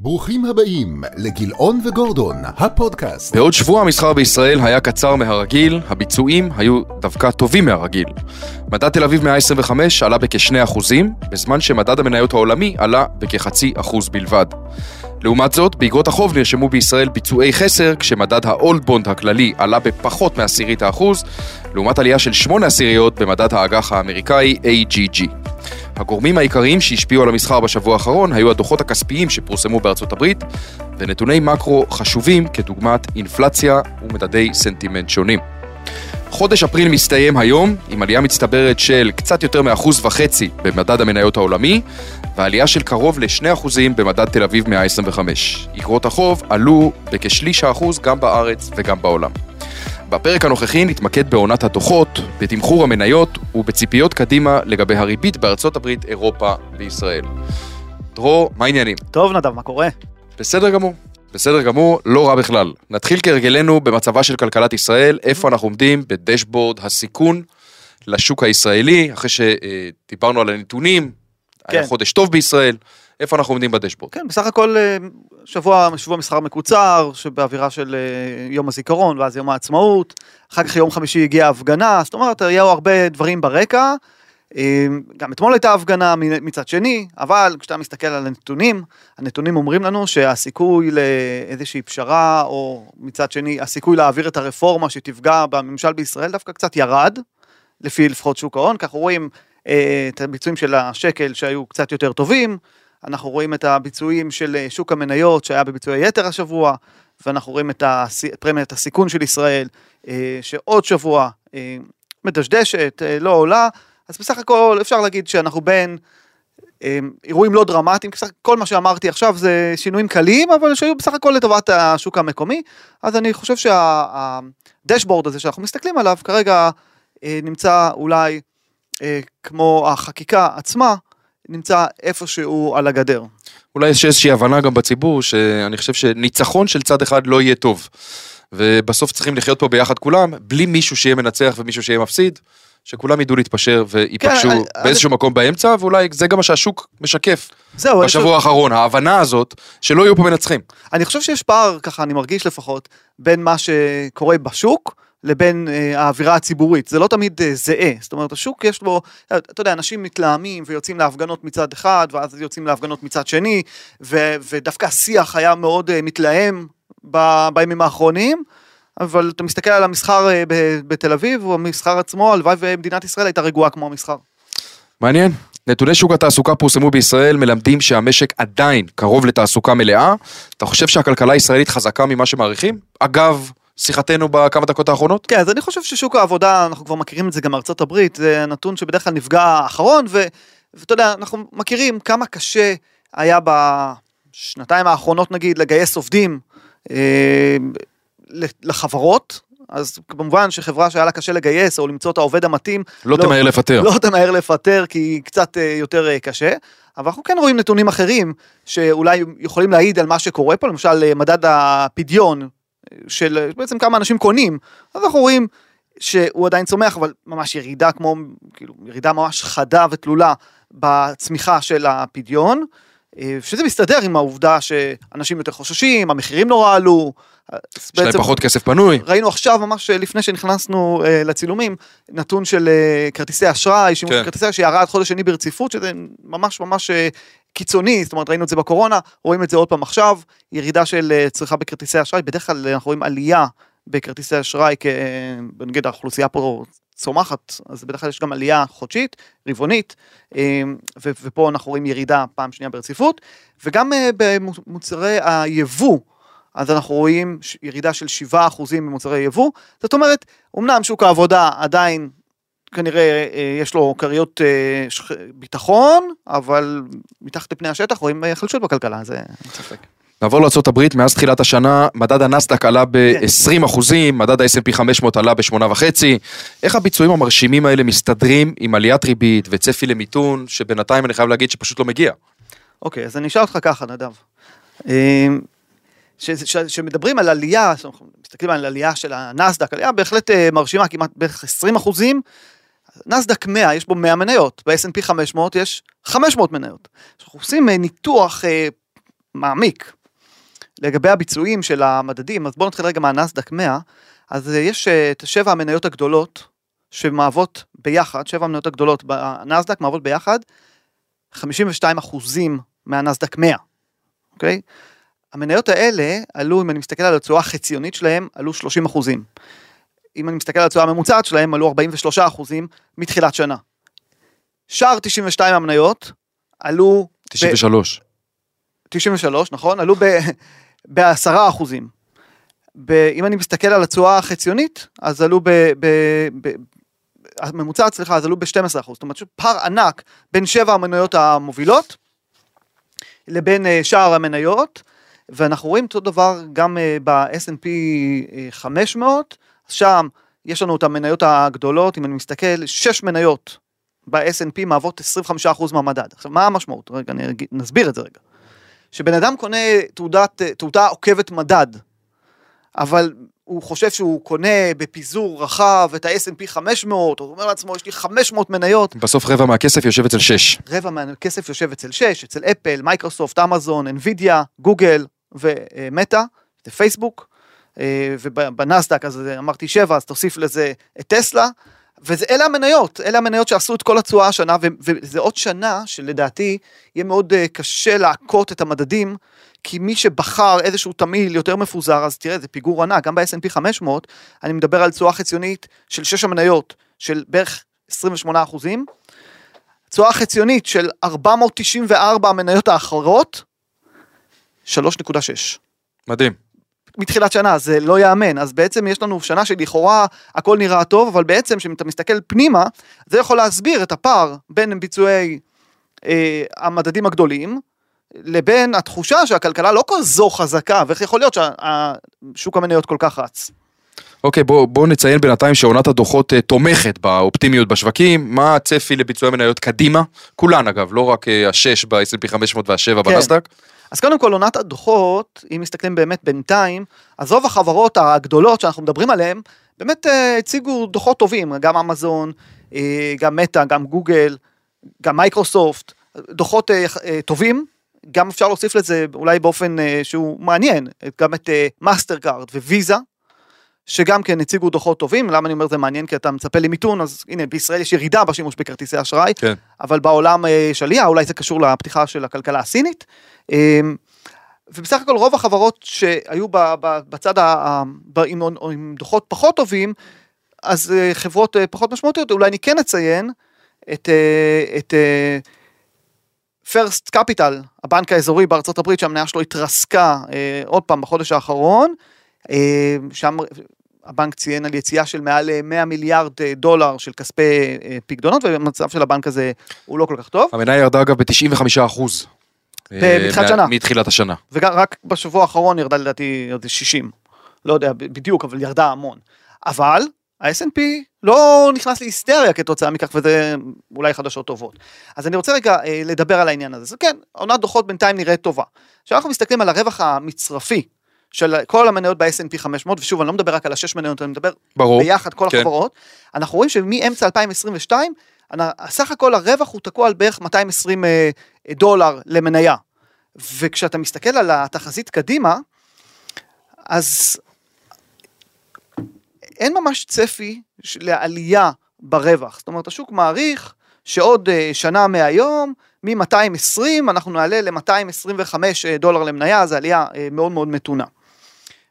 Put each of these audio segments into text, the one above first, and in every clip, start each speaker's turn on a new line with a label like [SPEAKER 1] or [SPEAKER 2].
[SPEAKER 1] ברוכים הבאים לגילאון וגורדון, הפודקאסט.
[SPEAKER 2] בעוד שבוע המסחר בישראל היה קצר מהרגיל, הביצועים היו דווקא טובים מהרגיל. מדד תל אביב 125 עלה בכ-2%, בזמן שמדד המניות העולמי עלה בכחצי אחוז בלבד. לעומת זאת, באגרות החוב נרשמו בישראל ביצועי חסר, כשמדד האולד בונד הכללי עלה בפחות מעשירית האחוז, לעומת עלייה של 8 עשיריות במדד האג"ח האמריקאי AGG. הגורמים העיקריים שהשפיעו על המסחר בשבוע האחרון היו הדוחות הכספיים שפורסמו בארצות הברית, ונתוני מקרו חשובים כדוגמת אינפלציה ומדדי סנטימנט שונים. חודש אפריל מסתיים היום עם עלייה מצטברת של קצת יותר מאחוז וחצי במדד המניות העולמי ועלייה של קרוב ל-2% במדד תל אביב 125. אגרות החוב עלו בכשליש האחוז גם בארץ וגם בעולם. בפרק הנוכחי נתמקד בעונת הדוחות, בתמחור המניות ובציפיות קדימה לגבי הריבית בארצות הברית, אירופה וישראל. דרור, מה העניינים?
[SPEAKER 3] טוב נדב, מה קורה?
[SPEAKER 2] בסדר גמור. בסדר גמור, לא רע בכלל. נתחיל כהרגלנו במצבה של כלכלת ישראל, איפה אנחנו עומדים בדשבורד הסיכון לשוק הישראלי, אחרי שדיברנו על הנתונים, היה
[SPEAKER 3] כן.
[SPEAKER 2] חודש טוב בישראל, איפה אנחנו עומדים בדשבורד?
[SPEAKER 3] כן, בסך הכל אה, שבוע, שבוע מסחר מקוצר, שבאווירה של אה, יום הזיכרון ואז יום העצמאות, אחר כך יום חמישי הגיעה הפגנה, זאת אומרת, היו הרבה דברים ברקע. אה, גם אתמול הייתה הפגנה מצד שני, אבל כשאתה מסתכל על הנתונים, הנתונים אומרים לנו שהסיכוי לאיזושהי פשרה, או מצד שני, הסיכוי להעביר את הרפורמה שתפגע בממשל בישראל דווקא קצת ירד, לפי לפחות שוק ההון, כך רואים את הביצועים של השקל שהיו קצת יותר טובים, אנחנו רואים את הביצועים של אה, שוק המניות שהיה בביצועי יתר השבוע, ואנחנו רואים את פרמיית הסיכון של ישראל, אה, שעוד שבוע אה, מדשדשת, לא עולה, אז בסך הכל אפשר להגיד שאנחנו בין אירועים לא דרמטיים, כל מה שאמרתי עכשיו זה שינויים קלים, אבל שהיו בסך הכל לטובת השוק המקומי, אז אני חושב שהדשבורד הזה שאנחנו מסתכלים עליו כרגע נמצא אולי כמו החקיקה עצמה, נמצא איפשהו על הגדר.
[SPEAKER 2] אולי יש איזושהי הבנה גם בציבור, שאני חושב שניצחון של צד אחד לא יהיה טוב. ובסוף צריכים לחיות פה ביחד כולם, בלי מישהו שיהיה מנצח ומישהו שיהיה מפסיד, שכולם ידעו להתפשר וייפגשו
[SPEAKER 3] כן, אני-
[SPEAKER 2] באיזשהו מקום באמצע, ואולי זה גם מה שהשוק משקף
[SPEAKER 3] זהו, אני חושב-
[SPEAKER 2] בשבוע האחרון, ההבנה הזאת שלא יהיו פה מנצחים.
[SPEAKER 3] אני חושב שיש פער, ככה אני מרגיש לפחות, בין מה שקורה בשוק לבין אה, האווירה הציבורית. זה לא תמיד אה, זהה. זאת אומרת, השוק יש בו, אה, אתה יודע, אנשים מתלהמים ויוצאים להפגנות מצד אחד, ואז יוצאים להפגנות מצד שני, ו, ודווקא השיח היה מאוד אה, מתלהם ב, בימים האחרונים. אבל אתה מסתכל על המסחר אה, ב- בתל אביב, או המסחר עצמו, הלוואי ומדינת ישראל הייתה רגועה כמו המסחר.
[SPEAKER 2] מעניין. נתוני שוק התעסוקה פורסמו בישראל מלמדים שהמשק עדיין קרוב לתעסוקה מלאה. אתה חושב שהכלכלה הישראלית חזקה ממה שמעריכים? אגב, שיחתנו בכמה דקות האחרונות?
[SPEAKER 3] כן, אז אני חושב ששוק העבודה, אנחנו כבר מכירים את זה גם מארצות הברית, זה נתון שבדרך כלל נפגע אחרון, ו, ואתה יודע, אנחנו מכירים כמה קשה היה בשנתיים האחרונות נגיד לגייס עובדים אה, לחברות, אז כמובן שחברה שהיה לה קשה לגייס או למצוא את העובד המתאים,
[SPEAKER 2] לא
[SPEAKER 3] לא-
[SPEAKER 2] תמהר לפטר.
[SPEAKER 3] לא תמהר לפטר כי היא קצת אה, יותר אה, קשה, אבל אנחנו כן רואים נתונים אחרים שאולי יכולים להעיד על מה שקורה פה, למשל אה, מדד הפדיון של בעצם כמה אנשים קונים, אז אנחנו רואים שהוא עדיין צומח, אבל ממש ירידה כמו, כאילו, ירידה ממש חדה ותלולה בצמיחה של הפדיון, אה, שזה מסתדר עם העובדה שאנשים יותר חוששים, המחירים נורא עלו.
[SPEAKER 2] יש להם פחות כסף פנוי.
[SPEAKER 3] ראינו עכשיו, ממש לפני שנכנסנו אה, לצילומים, נתון של אה, כרטיסי אשראי, שימוש
[SPEAKER 2] כן.
[SPEAKER 3] בכרטיסי אשראי שירד חודש שני ברציפות, שזה ממש ממש אה, קיצוני, זאת אומרת ראינו את זה בקורונה, רואים את זה עוד פעם עכשיו, ירידה של אה, צריכה בכרטיסי אשראי, בדרך כלל אה, אנחנו רואים עלייה בכרטיסי אשראי, כ- אה, נגיד האוכלוסייה פה צומחת, אז בדרך כלל יש גם עלייה חודשית, רבעונית, אה, ופה אנחנו רואים ירידה פעם שנייה ברציפות, וגם אה, במוצרי היבוא, אז אנחנו רואים ירידה של 7% במוצרי יבוא. זאת אומרת, אמנם שוק העבודה עדיין כנראה אה, יש לו כריות אה, ביטחון, אבל מתחת לפני השטח רואים אה, חלשות בכלכלה, זה אין ספק.
[SPEAKER 2] נעבור לארה"ב, מאז תחילת השנה, מדד הנסדק עלה ב-20 אחוזים, מדד ה-S&P 500 עלה ב-8.5. איך הביצועים המרשימים האלה מסתדרים עם עליית ריבית וצפי למיתון, שבינתיים אני חייב להגיד שפשוט לא מגיע?
[SPEAKER 3] אוקיי, אז אני אשאל אותך ככה, נדב. ש- ש- שמדברים על עלייה, שאנחנו מסתכלים על עלייה של הנסדק, עלייה בהחלט אה, מרשימה, כמעט בערך 20 אחוזים. נסדק 100, יש בו 100 מניות, ב-S&P 500 יש 500 מניות. אנחנו עושים אה, ניתוח אה, מעמיק לגבי הביצועים של המדדים, אז בואו נתחיל רגע מהנסדק 100, אז יש את שבע המניות הגדולות שמהוות ביחד, שבע המניות הגדולות בנסדק מהוות ביחד 52 אחוזים מהנסדק 100, אוקיי? המניות האלה עלו, אם אני מסתכל על התשואה החציונית שלהם, עלו 30 אחוזים. אם אני מסתכל על התשואה הממוצעת שלהם, עלו 43 אחוזים מתחילת שנה. שאר 92 המניות עלו...
[SPEAKER 2] 93.
[SPEAKER 3] 93, נכון? עלו ב-10 אחוזים. ב- אם אני מסתכל על התשואה החציונית, אז עלו ב... ב- ב- הממוצע, סליחה, אז עלו ב-12 אחוז. זאת אומרת, פער ענק בין שבע המניות המובילות לבין אה, שאר המניות, ואנחנו רואים אותו דבר גם אה, ב-S&P 500, שם יש לנו את המניות הגדולות, אם אני מסתכל, שש מניות ב-S&P מהוות 25% מהמדד. עכשיו, מה המשמעות? רגע, נסביר את זה רגע. שבן אדם קונה תעודת, תעודה עוקבת מדד, אבל הוא חושב שהוא קונה בפיזור רחב את ה-S&P 500, הוא אומר לעצמו, יש לי 500 מניות,
[SPEAKER 2] בסוף רבע מהכסף יושב אצל 6.
[SPEAKER 3] רבע מהכסף יושב אצל 6, אצל אפל, מייקרוסופט, אמזון, אנווידיה, גוגל ומטא, זה פייסבוק, אה, ובנסדק אז אמרתי 7, אז תוסיף לזה את טסלה, ואלה המניות, אלה המניות שעשו את כל התשואה השנה, וזה עוד שנה שלדעתי יהיה מאוד אה, קשה לעקוט את המדדים, כי מי שבחר איזשהו תמהיל יותר מפוזר, אז תראה, זה פיגור ענק, גם ב-S&P 500, אני מדבר על תשואה חציונית של 6 המניות, של בערך 28 אחוזים, תשואה חציונית של 494 המניות האחרות, 3.6.
[SPEAKER 2] מדהים.
[SPEAKER 3] מתחילת שנה, זה לא ייאמן, אז בעצם יש לנו שנה שלכאורה הכל נראה טוב, אבל בעצם כשאתה מסתכל פנימה, זה יכול להסביר את הפער בין ביצועי אה, המדדים הגדולים, לבין התחושה שהכלכלה לא כזו חזקה, ואיך יכול להיות ששוק המניות כל כך רץ.
[SPEAKER 2] אוקיי, בוא, בוא נציין בינתיים שעונת הדוחות אה, תומכת באופטימיות בשווקים. מה הצפי לביצועי מניות קדימה? כולן אגב, לא רק אה, השש ב-S&P 500 והשבע
[SPEAKER 3] כן.
[SPEAKER 2] בנסדק.
[SPEAKER 3] אז קודם כל עונת הדוחות, אם מסתכלים באמת בינתיים, אז רוב החברות הגדולות שאנחנו מדברים עליהן, באמת אה, הציגו דוחות טובים, גם אמזון, אה, גם מטא, גם גוגל, גם מייקרוסופט, דוחות אה, אה, טובים, גם אפשר להוסיף לזה אולי באופן שהוא מעניין, גם את אה, מאסטר קארד וויזה, שגם כן הציגו דוחות טובים, למה אני אומר זה מעניין? כי אתה מצפה למיתון, אז הנה בישראל יש ירידה בשימוש בכרטיסי אשראי,
[SPEAKER 2] כן.
[SPEAKER 3] אבל בעולם אה, יש עלייה, אולי זה קשור לפתיחה של הכלכלה הסינית. אה, ובסך הכל רוב החברות שהיו בצד, ה- עם, עם דוחות פחות טובים, אז אה, חברות אה, פחות משמעותיות, אולי אני כן אציין את, אה, את אה, First Capital, הבנק האזורי בארצות הברית, שהמניה שלו התרסקה אה, עוד פעם בחודש האחרון, אה, שם הבנק ציין על יציאה של מעל אה, 100 מיליארד אה, דולר של כספי אה, פקדונות, והמצב של הבנק הזה הוא לא כל כך טוב.
[SPEAKER 2] המניה ירדה אגב ב-95 אחוז.
[SPEAKER 3] בתחילת שנה.
[SPEAKER 2] מתחילת השנה.
[SPEAKER 3] ורק בשבוע האחרון ירדה לדעתי עוד 60, לא יודע בדיוק, אבל ירדה המון. אבל ה-S&P לא נכנס להיסטריה כתוצאה מכך, וזה אולי חדשות טובות. אז אני רוצה רגע אה, לדבר על העניין הזה. אז כן, עונת דוחות בינתיים נראית טובה. כשאנחנו מסתכלים על הרווח המצרפי של כל המניות ב-S&P 500, ושוב, אני לא מדבר רק על השש מניות, אני מדבר
[SPEAKER 2] ברור.
[SPEAKER 3] ביחד כל
[SPEAKER 2] כן.
[SPEAKER 3] החברות, אנחנו רואים שמאמצע 2022, אנ- סך הכל הרווח הוא תקוע על בערך 220 אה, דולר למניה. וכשאתה מסתכל על התחזית קדימה, אז אין ממש צפי לעלייה ברווח. זאת אומרת, השוק מעריך שעוד אה, שנה מהיום, מ-220 אנחנו נעלה ל-225 דולר למניה, זו עלייה אה, מאוד מאוד מתונה.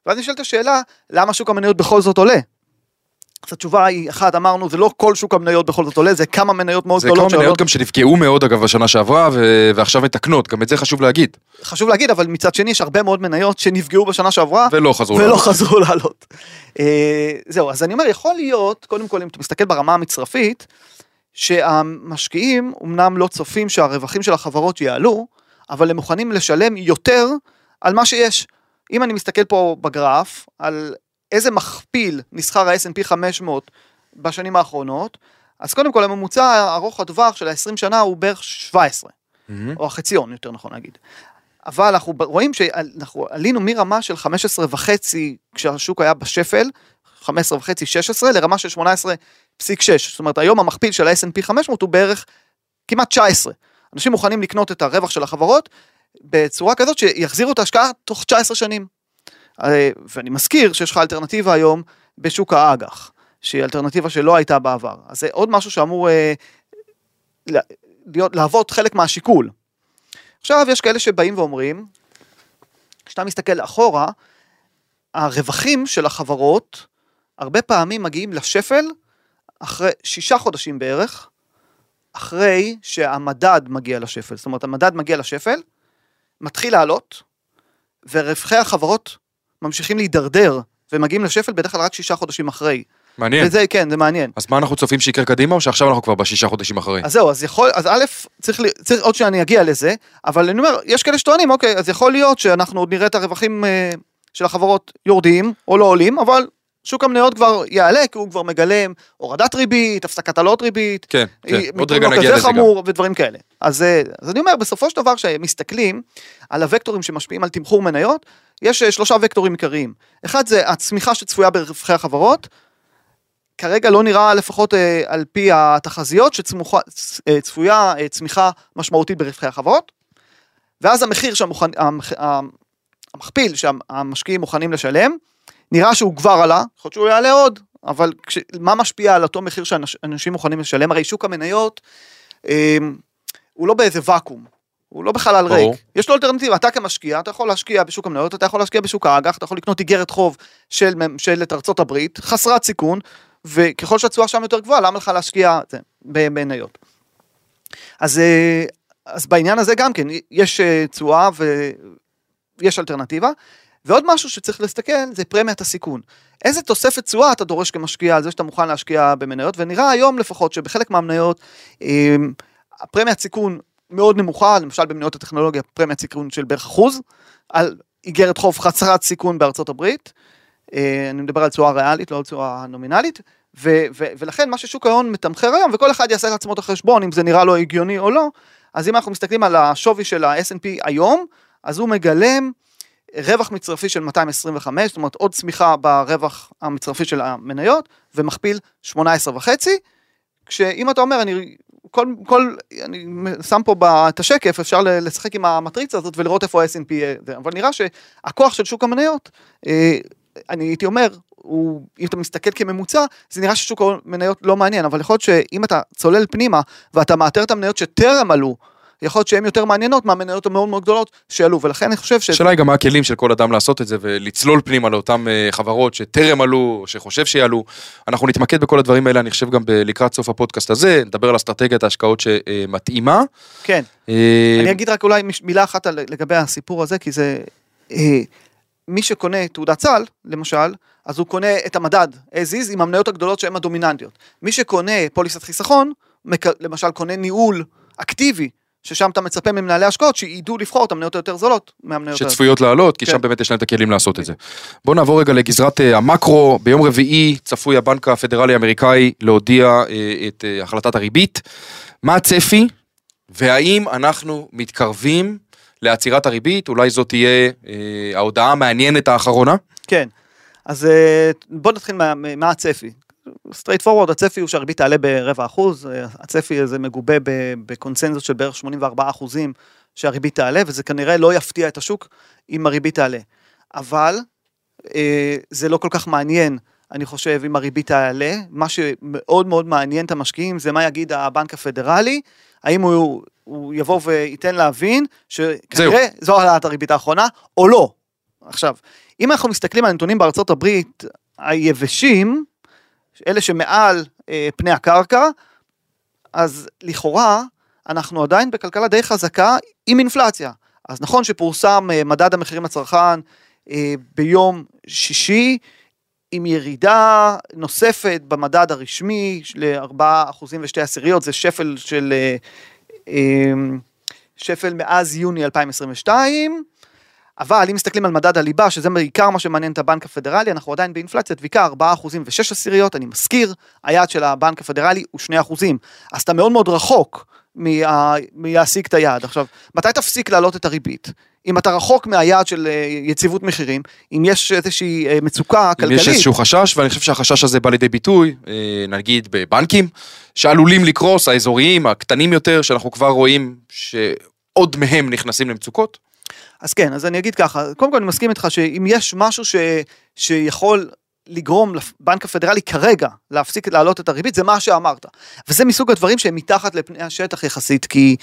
[SPEAKER 3] ואז נשאלת השאלה, למה שוק המניות בכל זאת עולה? אז התשובה היא, אחת, אמרנו, זה לא כל שוק המניות בכל זאת עולה, זה כמה מניות מאוד
[SPEAKER 2] זה כמה
[SPEAKER 3] גדולות
[SPEAKER 2] מניות. גם שנפגעו מאוד אגב בשנה שעברה ו- ועכשיו מתקנות, גם את זה חשוב להגיד.
[SPEAKER 3] חשוב להגיד, אבל מצד שני יש הרבה מאוד מניות שנפגעו בשנה שעברה,
[SPEAKER 2] ולא חזרו.
[SPEAKER 3] ולא
[SPEAKER 2] לעלות.
[SPEAKER 3] חזרו לעלות. אה, זהו, אז אני אומר, יכול להיות, קודם כל, אם אתה מסתכל ברמה המצרפית, שהמשקיעים אמנם לא צופים שהרווחים של החברות יעלו, אבל הם מוכנים לשלם יותר על מה שיש. אם אני מסתכל פה בגרף, על איזה מכפיל נסחר ה-S&P 500 בשנים האחרונות, אז קודם כל הממוצע ארוך הטווח של ה-20 שנה הוא בערך 17.
[SPEAKER 2] מהמם.
[SPEAKER 3] או החציון יותר נכון להגיד. אבל אנחנו רואים שאנחנו עלינו מרמה של 15 וחצי כשהשוק היה בשפל, 15 וחצי 16 לרמה של 18.6, זאת אומרת היום המכפיל של ה-S&P 500 הוא בערך כמעט 19. אנשים מוכנים לקנות את הרווח של החברות בצורה כזאת שיחזירו את ההשקעה תוך 19 שנים. אה, ואני מזכיר שיש לך אלטרנטיבה היום בשוק האג"ח, שהיא אלטרנטיבה שלא הייתה בעבר. אז זה עוד משהו שאמור אה, להיות, להוות חלק מהשיקול. עכשיו יש כאלה שבאים ואומרים, כשאתה מסתכל אחורה, הרווחים של החברות הרבה פעמים מגיעים לשפל אחרי שישה חודשים בערך, אחרי שהמדד מגיע לשפל. זאת אומרת, המדד מגיע לשפל, מתחיל לעלות, ורווחי החברות ממשיכים להידרדר, ומגיעים לשפל בדרך כלל רק שישה חודשים אחרי.
[SPEAKER 2] מעניין.
[SPEAKER 3] וזה, כן, זה מעניין.
[SPEAKER 2] אז מה אנחנו צופים שיקרה קדימה, או שעכשיו אנחנו כבר בשישה חודשים אחרי?
[SPEAKER 3] אז זהו, אז יכול, אז א', צריך, ל- צריך עוד שאני אגיע לזה, אבל אני אומר, יש כאלה שטוענים, אוקיי, אז יכול להיות שאנחנו עוד נראה את הרווחים אה, של החברות יורדים, או לא עולים, אבל שוק המניות כבר יעלה, כי הוא כבר מגלם הורדת ריבית, הפסקת העלות ריבית,
[SPEAKER 2] כן, כן,
[SPEAKER 3] אה,
[SPEAKER 2] עוד רגע נגיע לזה גם.
[SPEAKER 3] חמור, ודברים כאלה. אז, אה, אז אני אומר, בסופו של דבר, כשמסתכלים על הוקטורים שמשפיעים על תמחור מניות, יש אה, שלושה וקטורים עיקריים. אחד זה הצמיחה שצפויה ברווחי החברות, כרגע לא נראה לפחות אה, על פי התחזיות שצפויה אה, צמיחה משמעותית ברווחי החברות, ואז המחיר שהמוכן, המח, המכפיל שהמשקיעים מוכנים לשלם, נראה שהוא כבר עלה, יכול להיות שהוא יעלה עוד, אבל כש, מה משפיע על אותו מחיר שאנשים מוכנים לשלם? הרי שוק המניות אה, הוא לא באיזה ואקום, הוא לא בחלל. ריק, יש לו אלטרנטיבה, אתה כמשקיע, אתה יכול להשקיע בשוק המניות, אתה יכול להשקיע בשוק האג"ח, אתה יכול לקנות איגרת חוב של ממשלת ארצות הברית, חסרת סיכון, וככל שהתשואה שם יותר גבוהה, למה לך להשקיע במניות? אז, אה, אז בעניין הזה גם כן, יש אה, תשואה ויש אלטרנטיבה. ועוד משהו שצריך להסתכל זה פרמיית הסיכון. איזה תוספת תשואה אתה דורש כמשקיע על זה שאתה מוכן להשקיע במניות, ונראה היום לפחות שבחלק מהמניות אה, הפרמיית סיכון מאוד נמוכה, למשל במניות הטכנולוגיה פרמיית סיכון של בערך אחוז, על איגרת חוב חסרת סיכון בארצות הברית, אה, אני מדבר על תשואה ריאלית, לא על תשואה נומינלית, ו- ו- ולכן מה ששוק ההון מתמחר היום, וכל אחד יעשה לעצמו את החשבון אם זה נראה לו הגיוני או לא, אז אם אנחנו מסתכלים על השווי של ה-S&P היום, אז הוא מגלם רווח מצרפי של 225, זאת אומרת עוד צמיחה ברווח המצרפי של המניות, ומכפיל 18 וחצי, כשאם אתה אומר, אני, כל, כל, אני שם פה את השקף, אפשר לשחק עם המטריצה הזאת ולראות איפה זה, אבל נראה שהכוח של שוק המניות, אה, אני הייתי אומר, הוא, אם אתה מסתכל כממוצע, זה נראה ששוק המניות לא מעניין, אבל יכול להיות שאם אתה צולל פנימה ואתה מאתר את המניות שטרם עלו, יכול להיות שהן יותר מעניינות מהמניות המאוד מאוד גדולות שעלו, ולכן אני חושב ש...
[SPEAKER 2] השאלה היא גם מה הכלים של כל אדם לעשות את זה ולצלול פנימה לאותן אה, חברות שטרם עלו, שחושב שיעלו. אנחנו נתמקד בכל הדברים האלה, אני חושב גם לקראת סוף הפודקאסט הזה, נדבר על אסטרטגיית ההשקעות שמתאימה.
[SPEAKER 3] כן.
[SPEAKER 2] אה,
[SPEAKER 3] אני אגיד רק אולי מילה אחת לגבי הסיפור הזה, כי זה... אה, מי שקונה תעודת סל, למשל, אז הוא קונה את המדד as is עם המניות הגדולות שהן הדומיננטיות. מי שקונה פוליסת חיסכון, למשל קונה ניהול אקטיבי, ששם אתה מצפה ממנהלי השקעות שידעו לבחור את המניות היותר זולות מהמניות היותר.
[SPEAKER 2] שצפויות לעלות, כי
[SPEAKER 3] כן.
[SPEAKER 2] שם באמת יש להם את הכלים לעשות את זה. בואו נעבור רגע לגזרת אה, המקרו, ביום רביעי צפוי הבנק הפדרלי האמריקאי להודיע אה, את אה, החלטת הריבית. מה הצפי, והאם אנחנו מתקרבים לעצירת הריבית, אולי זאת תהיה ההודעה המעניינת האחרונה?
[SPEAKER 3] כן. אז אה, בוא נתחיל מה, מה הצפי. straightforward, הצפי הוא שהריבית תעלה ברבע אחוז, אה, הצפי הזה מגובה ב- בקונסנזוס של בערך 84 אחוזים שהריבית תעלה, וזה כנראה לא יפתיע את השוק אם הריבית תעלה. אבל אה, זה לא כל כך מעניין, אני חושב, אם הריבית תעלה. מה שמאוד מאוד מעניין את המשקיעים זה מה יגיד הבנק הפדרלי, האם הוא, הוא יבוא וייתן להבין שכנראה זו העלאת הריבית האחרונה, או לא. עכשיו, אם אנחנו מסתכלים על הנתונים בארצות הברית היבשים, אלה שמעל אה, פני הקרקע, אז לכאורה אנחנו עדיין בכלכלה די חזקה עם אינפלציה. אז נכון שפורסם אה, מדד המחירים לצרכן אה, ביום שישי, עם ירידה נוספת במדד הרשמי ל-4 אחוזים ושתי עשיריות, זה שפל של אה, אה, שפל מאז יוני 2022. אבל אם מסתכלים על מדד הליבה, שזה בעיקר מה שמעניין את הבנק הפדרלי, אנחנו עדיין באינפלציה דביקה 4 אחוזים ו-6 עשיריות, אני מזכיר, היעד של הבנק הפדרלי הוא 2 אחוזים. אז אתה מאוד מאוד רחוק מה- מלהשיג את היעד. עכשיו, מתי תפסיק להעלות את הריבית? אם אתה רחוק מהיעד של אה, יציבות מחירים, אם יש איזושהי אה, מצוקה
[SPEAKER 2] אם
[SPEAKER 3] כלכלית,
[SPEAKER 2] יש איזשהו חשש, ואני חושב שהחשש הזה בא לידי ביטוי, אה, נגיד בבנקים, שעלולים לקרוס, האזוריים, הקטנים יותר, שאנחנו כבר רואים עוד מהם נכנסים למצוקות?
[SPEAKER 3] אז כן, אז אני אגיד ככה, קודם כל אני מסכים איתך שאם יש משהו ש, שיכול לגרום לבנק הפדרלי כרגע להפסיק להעלות את הריבית, זה מה שאמרת. וזה מסוג הדברים שהם מתחת לפני השטח יחסית, כי,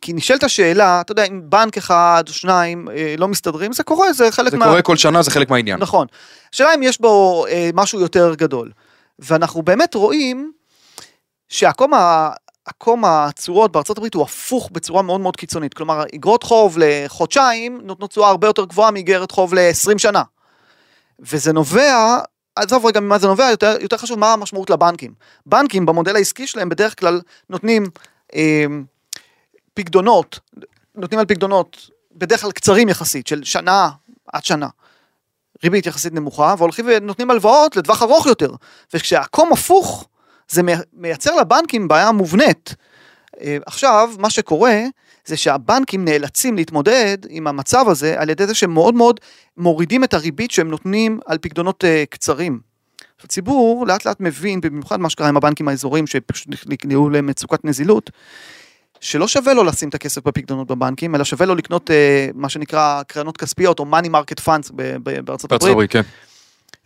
[SPEAKER 3] כי נשאלת השאלה, אתה יודע, אם בנק אחד או שניים אה, לא מסתדרים, זה קורה, זה חלק
[SPEAKER 2] זה
[SPEAKER 3] מה...
[SPEAKER 2] זה קורה כל שנה, זה חלק מהעניין.
[SPEAKER 3] נכון. השאלה אם יש בו אה, משהו יותר גדול. ואנחנו באמת רואים שהעקום ה... עקום התשואות בארצות הברית הוא הפוך בצורה מאוד מאוד קיצונית. כלומר, אגרות חוב לחודשיים נותנות תשואה הרבה יותר גבוהה מאגרת חוב ל-20 שנה. וזה נובע, עזוב רגע ממה זה נובע, יותר, יותר חשוב מה המשמעות לבנקים. בנקים במודל העסקי שלהם בדרך כלל נותנים אה, פקדונות, נותנים על פקדונות בדרך כלל קצרים יחסית, של שנה עד שנה. ריבית יחסית נמוכה, והולכים ונותנים הלוואות לטווח ארוך יותר. וכשהעקום הפוך, זה מייצר לבנקים בעיה מובנית. אה, עכשיו, מה שקורה, זה שהבנקים נאלצים להתמודד עם המצב הזה על ידי זה שהם מאוד מאוד מורידים את הריבית שהם נותנים על פקדונות uh, קצרים. הציבור לאט לאט מבין, במיוחד מה שקרה עם הבנקים האזוריים שפשוט נקלעו למצוקת נזילות, שלא שווה לו לשים את הכסף בפקדונות בבנקים, אלא שווה לו לקנות uh, מה שנקרא קרנות כספיות או money market funds בארצות הברית,
[SPEAKER 2] כן.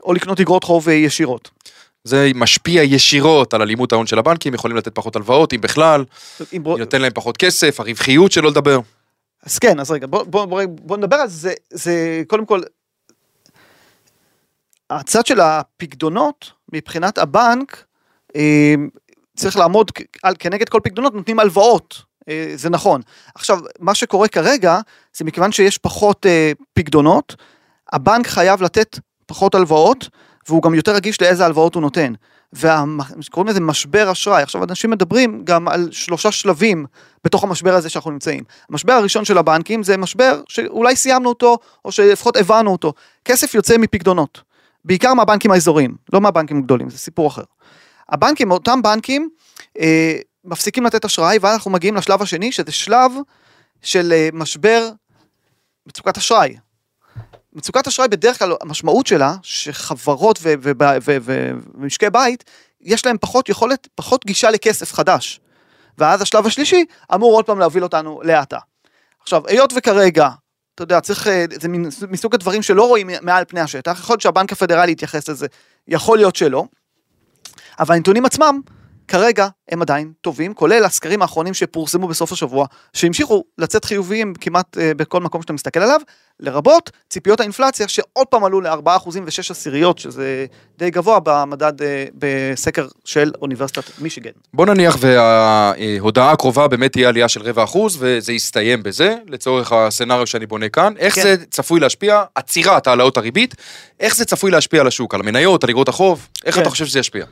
[SPEAKER 3] או לקנות אגרות חוב ישירות.
[SPEAKER 2] זה משפיע ישירות על אלימות ההון של הבנקים, יכולים לתת פחות הלוואות, אם בכלל, אם בוא... נותן להם פחות כסף, הרווחיות שלא לדבר.
[SPEAKER 3] אז כן, אז רגע, בוא, בוא, בוא, בוא נדבר על זה, זה קודם כל, הצד של הפקדונות, מבחינת הבנק, אה, צריך לעמוד על, כנגד כל פקדונות, נותנים הלוואות, אה, זה נכון. עכשיו, מה שקורה כרגע, זה מכיוון שיש פחות אה, פקדונות, הבנק חייב לתת פחות הלוואות, והוא גם יותר רגיש לאיזה הלוואות הוא נותן. וקוראים לזה משבר אשראי. עכשיו אנשים מדברים גם על שלושה שלבים בתוך המשבר הזה שאנחנו נמצאים. המשבר הראשון של הבנקים זה משבר שאולי סיימנו אותו, או שלפחות הבנו אותו. כסף יוצא מפקדונות, בעיקר מהבנקים האזוריים, לא מהבנקים הגדולים, זה סיפור אחר. הבנקים, אותם בנקים, אה, מפסיקים לתת אשראי, ואנחנו מגיעים לשלב השני, שזה שלב של אה, משבר מצוקת אשראי. מצוקת אשראי בדרך כלל המשמעות שלה שחברות ומשקי בית יש להם פחות יכולת, פחות גישה לכסף חדש. ואז השלב השלישי אמור עוד פעם להוביל אותנו להאטה. עכשיו, היות וכרגע, אתה יודע, צריך, אה, זה מסוג הדברים שלא רואים מעל פני השטח, יכול להיות שהבנק הפדרלי יתייחס לזה, יכול להיות שלא, אבל הנתונים עצמם כרגע הם עדיין טובים, כולל הסקרים האחרונים שפורסמו בסוף השבוע, שהמשיכו לצאת חיוביים כמעט uh, בכל מקום שאתה מסתכל עליו, לרבות ציפיות האינפלציה שעוד פעם עלו ל-4% ו-6 עשיריות, שזה די גבוה במדד uh, בסקר של אוניברסיטת מישיגן.
[SPEAKER 2] בוא נניח וההודעה הקרובה באמת תהיה עלייה של רבע אחוז, וזה יסתיים בזה, לצורך הסצנריו שאני בונה כאן. איך כן. זה צפוי להשפיע, עצירת העלאות הריבית, איך זה צפוי להשפיע על השוק, על המניות, על אגרות החוב, איך כן. אתה חושב שזה ישפיע?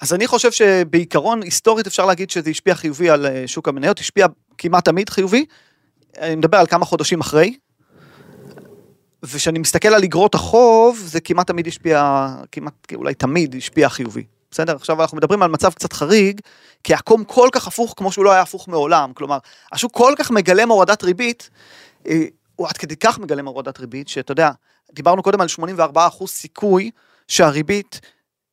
[SPEAKER 3] אז אני חושב שבעיקרון, היסטורית אפשר להגיד שזה השפיע חיובי על אה, שוק המניות, השפיע כמעט תמיד חיובי. אני מדבר על כמה חודשים אחרי. וכשאני מסתכל על אגרות החוב, זה כמעט תמיד השפיע, כמעט, אולי תמיד השפיע חיובי. בסדר? עכשיו אנחנו מדברים על מצב קצת חריג, כי הקום כל כך הפוך כמו שהוא לא היה הפוך מעולם. כלומר, השוק כל כך מגלם הורדת ריבית, אה, הוא עד כדי כך מגלם הורדת ריבית, שאתה יודע, דיברנו קודם על 84% סיכוי שהריבית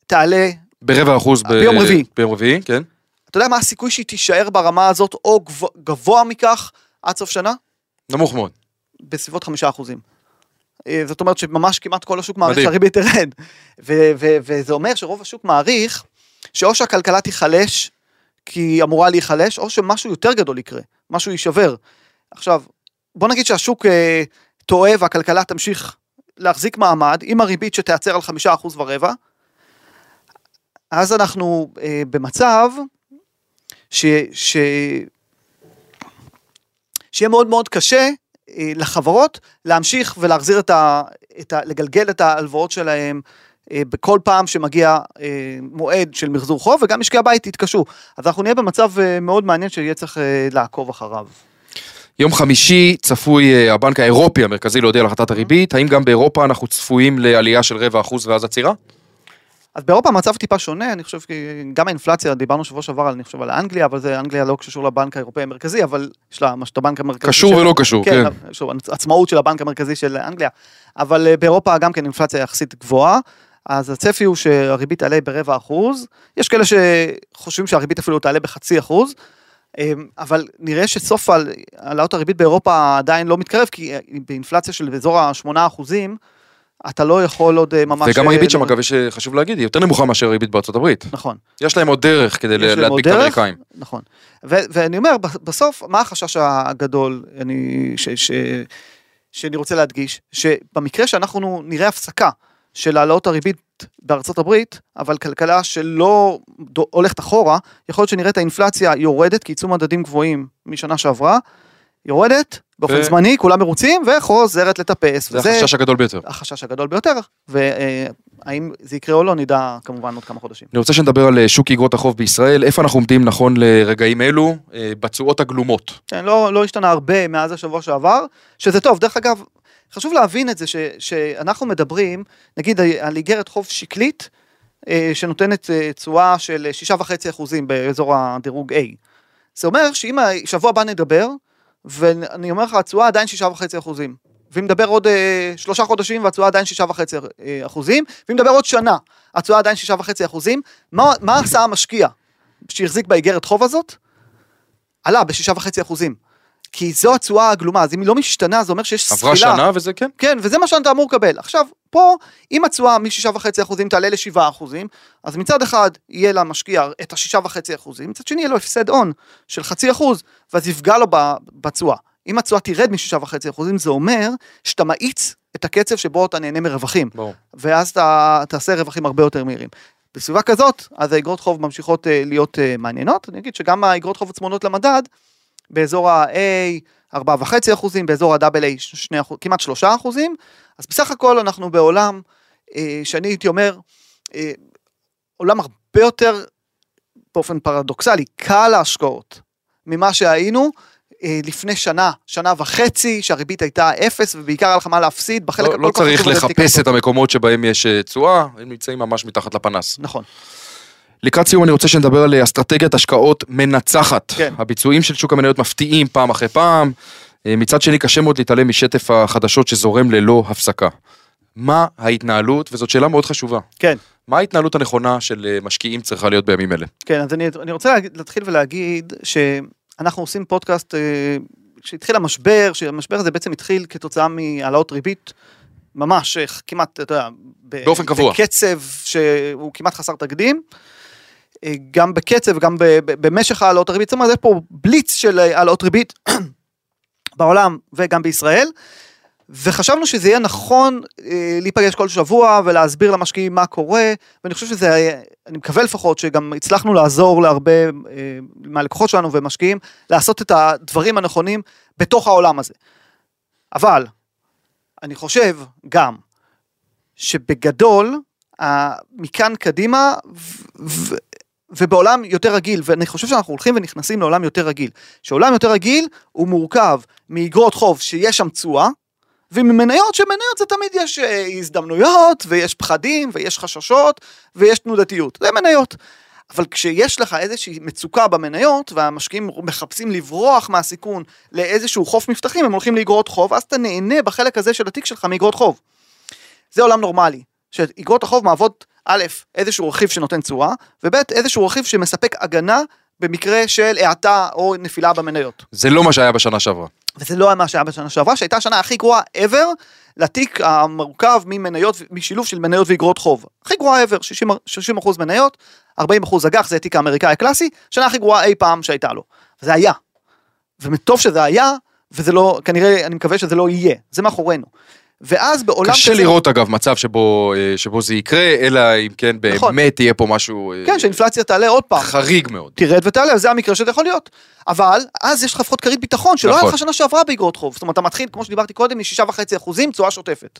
[SPEAKER 3] תעלה
[SPEAKER 2] ברבע אחוז
[SPEAKER 3] ב... ביום רביעי.
[SPEAKER 2] ביום רביעי, כן.
[SPEAKER 3] אתה יודע מה הסיכוי שהיא תישאר ברמה הזאת או גבוה, גבוה מכך עד סוף שנה?
[SPEAKER 2] נמוך מאוד.
[SPEAKER 3] בסביבות חמישה אחוזים. אה, זאת אומרת שממש כמעט כל השוק מעריך שהריבית תרד. וזה אומר שרוב השוק מעריך שאו שהכלכלה תיחלש כי היא אמורה להיחלש, או שמשהו יותר גדול יקרה, משהו יישבר. עכשיו, בוא נגיד שהשוק אה, טועה והכלכלה תמשיך להחזיק מעמד עם הריבית שתיעצר על חמישה אחוז ורבע, אז אנחנו אה, במצב ש, ש, שיהיה מאוד מאוד קשה לחברות להמשיך ולהחזיר את ה... את ה לגלגל את ההלוואות שלהם אה, בכל פעם שמגיע אה, מועד של מחזור חוב, וגם משקי הבית יתקשו. אז אנחנו נהיה במצב אה, מאוד מעניין שיהיה צריך אה, לעקוב אחריו.
[SPEAKER 2] יום חמישי צפוי אה, הבנק האירופי המרכזי להודיע על החלטת הריבית, האם גם באירופה אנחנו צפויים לעלייה של רבע אחוז ואז עצירה?
[SPEAKER 3] אז באירופה המצב טיפה שונה, אני חושב שגם האינפלציה, דיברנו שבוע שעבר, אני חושב על אנגליה, אבל זה אנגליה לא קשור לבנק האירופאי המרכזי, אבל יש לה את הבנק המרכזי.
[SPEAKER 2] קשור של... ולא קשור, כן. כן.
[SPEAKER 3] שוב, עצמאות של הבנק המרכזי של אנגליה, אבל אה, באירופה גם כן אינפלציה יחסית גבוהה, אז הצפי הוא שהריבית תעלה ברבע אחוז, יש כאלה שחושבים שהריבית אפילו תעלה בחצי אחוז, אמ, אבל נראה שסוף העל- העלאות הריבית באירופה עדיין לא מתקרב, כי באינפלציה של באזור ה-8 אחוזים, אתה לא יכול עוד אה, ממש...
[SPEAKER 2] וגם
[SPEAKER 3] אה,
[SPEAKER 2] הריבית שם, אגב, יש, אה, חשוב להגיד, היא יותר נמוכה מאשר הריבית בארצות הברית.
[SPEAKER 3] נכון.
[SPEAKER 2] יש להם עוד דרך כדי להדביק את. האמריקאים.
[SPEAKER 3] נכון. ו- ואני אומר, בסוף, מה החשש הגדול אני, ש- ש- שאני רוצה להדגיש? שבמקרה שאנחנו נראה הפסקה של העלאות הריבית בארצות הברית, אבל כלכלה שלא הולכת אחורה, יכול להיות שנראה את האינפלציה יורדת, כי ייצאו מדדים גבוהים משנה שעברה, יורדת באופן
[SPEAKER 2] ו-
[SPEAKER 3] זמני, כולם מרוצים, וחוזרת לטפס.
[SPEAKER 2] זה
[SPEAKER 3] וזה
[SPEAKER 2] החשש הגדול ביותר.
[SPEAKER 3] החשש הגדול ביותר, והאם זה יקרה או לא, נדע כמובן עוד כמה חודשים.
[SPEAKER 2] אני רוצה שנדבר על אה, שוק איגרות החוב בישראל, איפה אנחנו עומדים נכון לרגעים אלו, אה, בתשואות הגלומות.
[SPEAKER 3] כן, לא, לא השתנה הרבה מאז השבוע שעבר, שזה טוב. דרך אגב, חשוב להבין את זה ש, שאנחנו מדברים, נגיד על איגרת חוב שקלית, אה, שנותנת אה, תשואה של 6.5 אחוזים באזור הדירוג A. זה אומר שאם שבוע הבא נדבר, ואני אומר לך, התשואה עדיין 6.5 אחוזים. ואם נדבר עוד אה, שלושה חודשים והתשואה עדיין 6.5 אה, אחוזים, ואם נדבר עוד שנה, התשואה עדיין 6.5 אחוזים, מה, מה עשה המשקיע שהחזיק באיגרת חוב הזאת? עלה ב-6.5 אחוזים. כי זו התשואה הגלומה, אז אם היא לא משתנה, זה אומר שיש
[SPEAKER 2] עברה
[SPEAKER 3] סחילה.
[SPEAKER 2] שנה וזה כן.
[SPEAKER 3] כן, וזה מה שאתה אמור לקבל. עכשיו, פה, אם התשואה מ-6.5 אחוזים תעלה ל-7 אחוזים, אז מצד אחד יהיה למשקיע את ה-6.5 אחוזים, מצד שני יהיה לו הפסד הון של חצי אחוז, ואז יפגע לו בתשואה. אם התשואה תרד מ-6.5 אחוזים, זה אומר שאתה מאיץ את הקצב שבו אתה נהנה מרווחים,
[SPEAKER 2] ברור.
[SPEAKER 3] ואז אתה תעשה רווחים הרבה יותר מהירים. בסביבה כזאת, אז האגרות חוב ממשיכות אה, להיות אה, מעניינות. אני אגיד שגם האגרות חוב הצמודות למדד, באזור ה-A 4.5 אחוזים, באזור ה-AA 2 אחוז, כמעט 3 אחוזים, אז בסך הכל אנחנו בעולם אה, שאני הייתי אומר, אה, עולם הרבה יותר, באופן פרדוקסלי, קל להשקעות ממה שהיינו. אה, לפני שנה, שנה וחצי, שהריבית הייתה אפס, ובעיקר היה לך מה להפסיד בחלק
[SPEAKER 2] לא, לא
[SPEAKER 3] הכל כך
[SPEAKER 2] צריך
[SPEAKER 3] חשוב הזה
[SPEAKER 2] לחפש את המקומות שבהם יש אה, תשואה, הם נמצאים ממש מתחת לפנס.
[SPEAKER 3] נכון.
[SPEAKER 2] לקראת סיום אני רוצה שנדבר על אה, אסטרטגיית השקעות מנצחת.
[SPEAKER 3] כן.
[SPEAKER 2] הביצועים של שוק המניות מפתיעים פעם אחרי פעם. אה, מצד שני קשה מאוד להתעלם משטף החדשות שזורם ללא הפסקה. מה ההתנהלות, וזאת שאלה מאוד חשובה,
[SPEAKER 3] כן.
[SPEAKER 2] מה ההתנהלות הנכונה של אה, משקיעים צריכה להיות בימים אלה?
[SPEAKER 3] כן, אז אני, אני רוצה להתחיל ולהגיד שאנחנו עושים פודקאסט, כשהתחיל המשבר, שהמשבר הזה בעצם התחיל כתוצאה מהעלאות ריבית, ממש כמעט, אתה יודע, ב-
[SPEAKER 2] באופן קבוע.
[SPEAKER 3] בקצב שהוא כמעט חסר תקדים. אה, גם בקצב ב- במשך העלאות הריבית, זאת אומרת, יש פה בליץ של אה, העלאות ריבית בעולם וגם בישראל. וחשבנו שזה יהיה נכון אה, להיפגש כל שבוע ולהסביר למשקיעים מה קורה, ואני חושב שזה, אני מקווה לפחות שגם הצלחנו לעזור להרבה אה, מהלקוחות שלנו ומשקיעים לעשות את הדברים הנכונים בתוך העולם הזה. אבל, אני חושב גם שבגדול, ה- מכאן קדימה, ובעולם יותר רגיל, ואני חושב שאנחנו הולכים ונכנסים לעולם יותר רגיל, שעולם יותר רגיל הוא מורכב מאגרות חוב שיש שם תשואה, וממניות שמניות זה תמיד יש אה, הזדמנויות ויש פחדים ויש חששות ויש תנודתיות, זה מניות. אבל כשיש לך איזושהי מצוקה במניות והמשקיעים מחפשים לברוח מהסיכון לאיזשהו חוף מבטחים הם הולכים לאגרות חוב אז אתה נהנה בחלק הזה של התיק שלך מאגרות חוב. זה עולם נורמלי, שאגרות החוב מהוות א', איזשהו רכיב שנותן תשואה, וב', איזשהו רכיב שמספק הגנה במקרה של האטה או נפילה במניות.
[SPEAKER 2] זה לא מה שהיה בשנה שעברה.
[SPEAKER 3] וזה לא מה שהיה בשנה שעברה, שהייתה השנה הכי גרועה ever לתיק המורכב ממניות, משילוב של מניות ואגרות חוב. הכי גרועה ever, 60, 60 אחוז מניות, 40 אחוז אג"ח, זה התיק האמריקאי הקלאסי, שנה הכי גרועה אי פעם שהייתה לו. וזה היה. וטוב שזה היה, וזה לא, כנראה, אני מקווה שזה לא יהיה, זה מאחורינו. ואז בעולם
[SPEAKER 2] קשה לראות אגב מצב שבו, אה, שבו זה יקרה, אלא אם כן
[SPEAKER 3] נכון.
[SPEAKER 2] באמת יהיה פה משהו אה,
[SPEAKER 3] כן, שאינפלציה תעלה עוד פעם.
[SPEAKER 2] חריג מאוד.
[SPEAKER 3] תרד ותעלה, זה המקרה שזה יכול להיות. אבל אז יש לך לפחות כרית ביטחון שלא היה
[SPEAKER 2] נכון.
[SPEAKER 3] לך שנה שעברה באגרות חוב. זאת אומרת, אתה מתחיל, כמו שדיברתי קודם, משישה וחצי אחוזים תשואה שוטפת.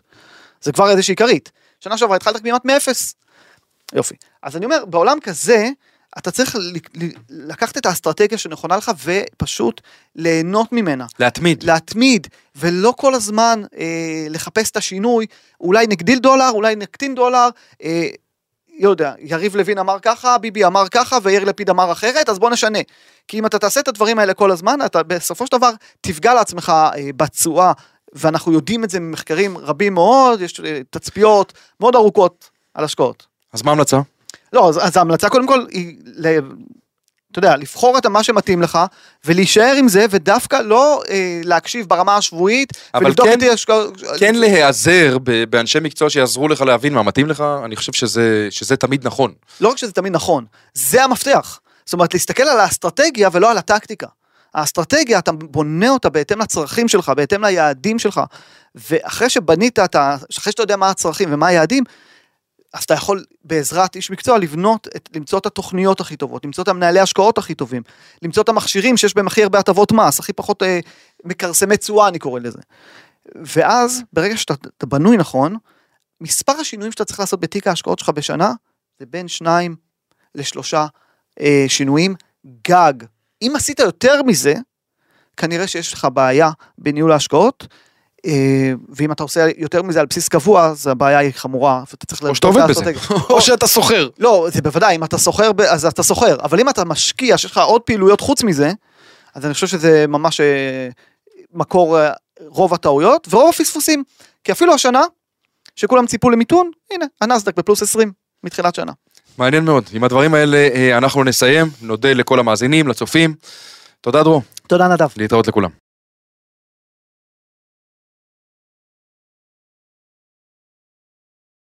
[SPEAKER 3] זה כבר איזושהי כרית. שנה שעברה התחלת כמעט מאפס. יופי. אז אני אומר, בעולם כזה, אתה צריך לקחת את האסטרטגיה שנכונה לך ופשוט ליהנות ממנה.
[SPEAKER 2] להתמיד.
[SPEAKER 3] להתמיד, ולא כל הזמן אה, לחפש את השינוי, אולי נגדיל דולר, אולי נקטין דולר, אה, לא יודע, יריב לוין אמר ככה, ביבי אמר ככה, ויאיר לפיד אמר אחרת, אז בוא נשנה. כי אם אתה תעשה את הדברים האלה כל הזמן, אתה בסופו של דבר תפגע לעצמך אה, בתשואה, ואנחנו יודעים את זה ממחקרים רבים מאוד, יש אה, תצפיות מאוד ארוכות על השקעות.
[SPEAKER 2] אז מה ההמלצה?
[SPEAKER 3] לא, אז, אז ההמלצה קודם כל היא ל... אתה יודע, לבחור את מה שמתאים לך, ולהישאר עם זה, ודווקא לא אה, להקשיב ברמה השבועית,
[SPEAKER 2] אבל
[SPEAKER 3] ולבדוק
[SPEAKER 2] כן-
[SPEAKER 3] את השקעות...
[SPEAKER 2] כן להיעזר באנשי מקצוע שיעזרו לך להבין מה מתאים לך, אני חושב שזה, שזה תמיד נכון.
[SPEAKER 3] לא רק שזה תמיד נכון, זה המפתח. זאת אומרת, להסתכל על האסטרטגיה ולא על הטקטיקה. האסטרטגיה, אתה בונה אותה בהתאם לצרכים שלך, בהתאם ליעדים שלך, ואחרי שבנית, אתה, אחרי שאתה יודע מה הצרכים ומה היעדים, אז אתה יכול בעזרת איש מקצוע לבנות, את, למצוא את התוכניות הכי טובות, למצוא את המנהלי השקעות הכי טובים, למצוא את המכשירים שיש בהם הכי הרבה הטבות מס, הכי פחות אה, מכרסמי תשואה אני קורא לזה. ואז, ברגע שאתה אתה בנוי נכון, מספר השינויים שאתה צריך לעשות בתיק ההשקעות שלך בשנה, זה בין שניים לשלושה אה, שינויים גג. אם עשית יותר מזה, כנראה שיש לך בעיה בניהול ההשקעות, ואם אתה עושה יותר מזה על בסיס קבוע, אז הבעיה היא חמורה, ואתה צריך
[SPEAKER 2] או שאתה עובד בזה. או שאתה סוחר.
[SPEAKER 3] לא, זה בוודאי, אם אתה סוחר, אז אתה סוחר, אבל אם אתה משקיע, שיש לך עוד פעילויות חוץ מזה, אז אני חושב שזה ממש אה, מקור אה, רוב הטעויות ורוב הפספוסים. כי אפילו השנה, שכולם ציפו למיתון, הנה, הנסדק בפלוס 20 מתחילת שנה.
[SPEAKER 2] מעניין מאוד. עם הדברים האלה אה, אנחנו נסיים. נודה לכל המאזינים, לצופים. תודה דרור.
[SPEAKER 3] תודה נדב.
[SPEAKER 2] להתראות לכולם.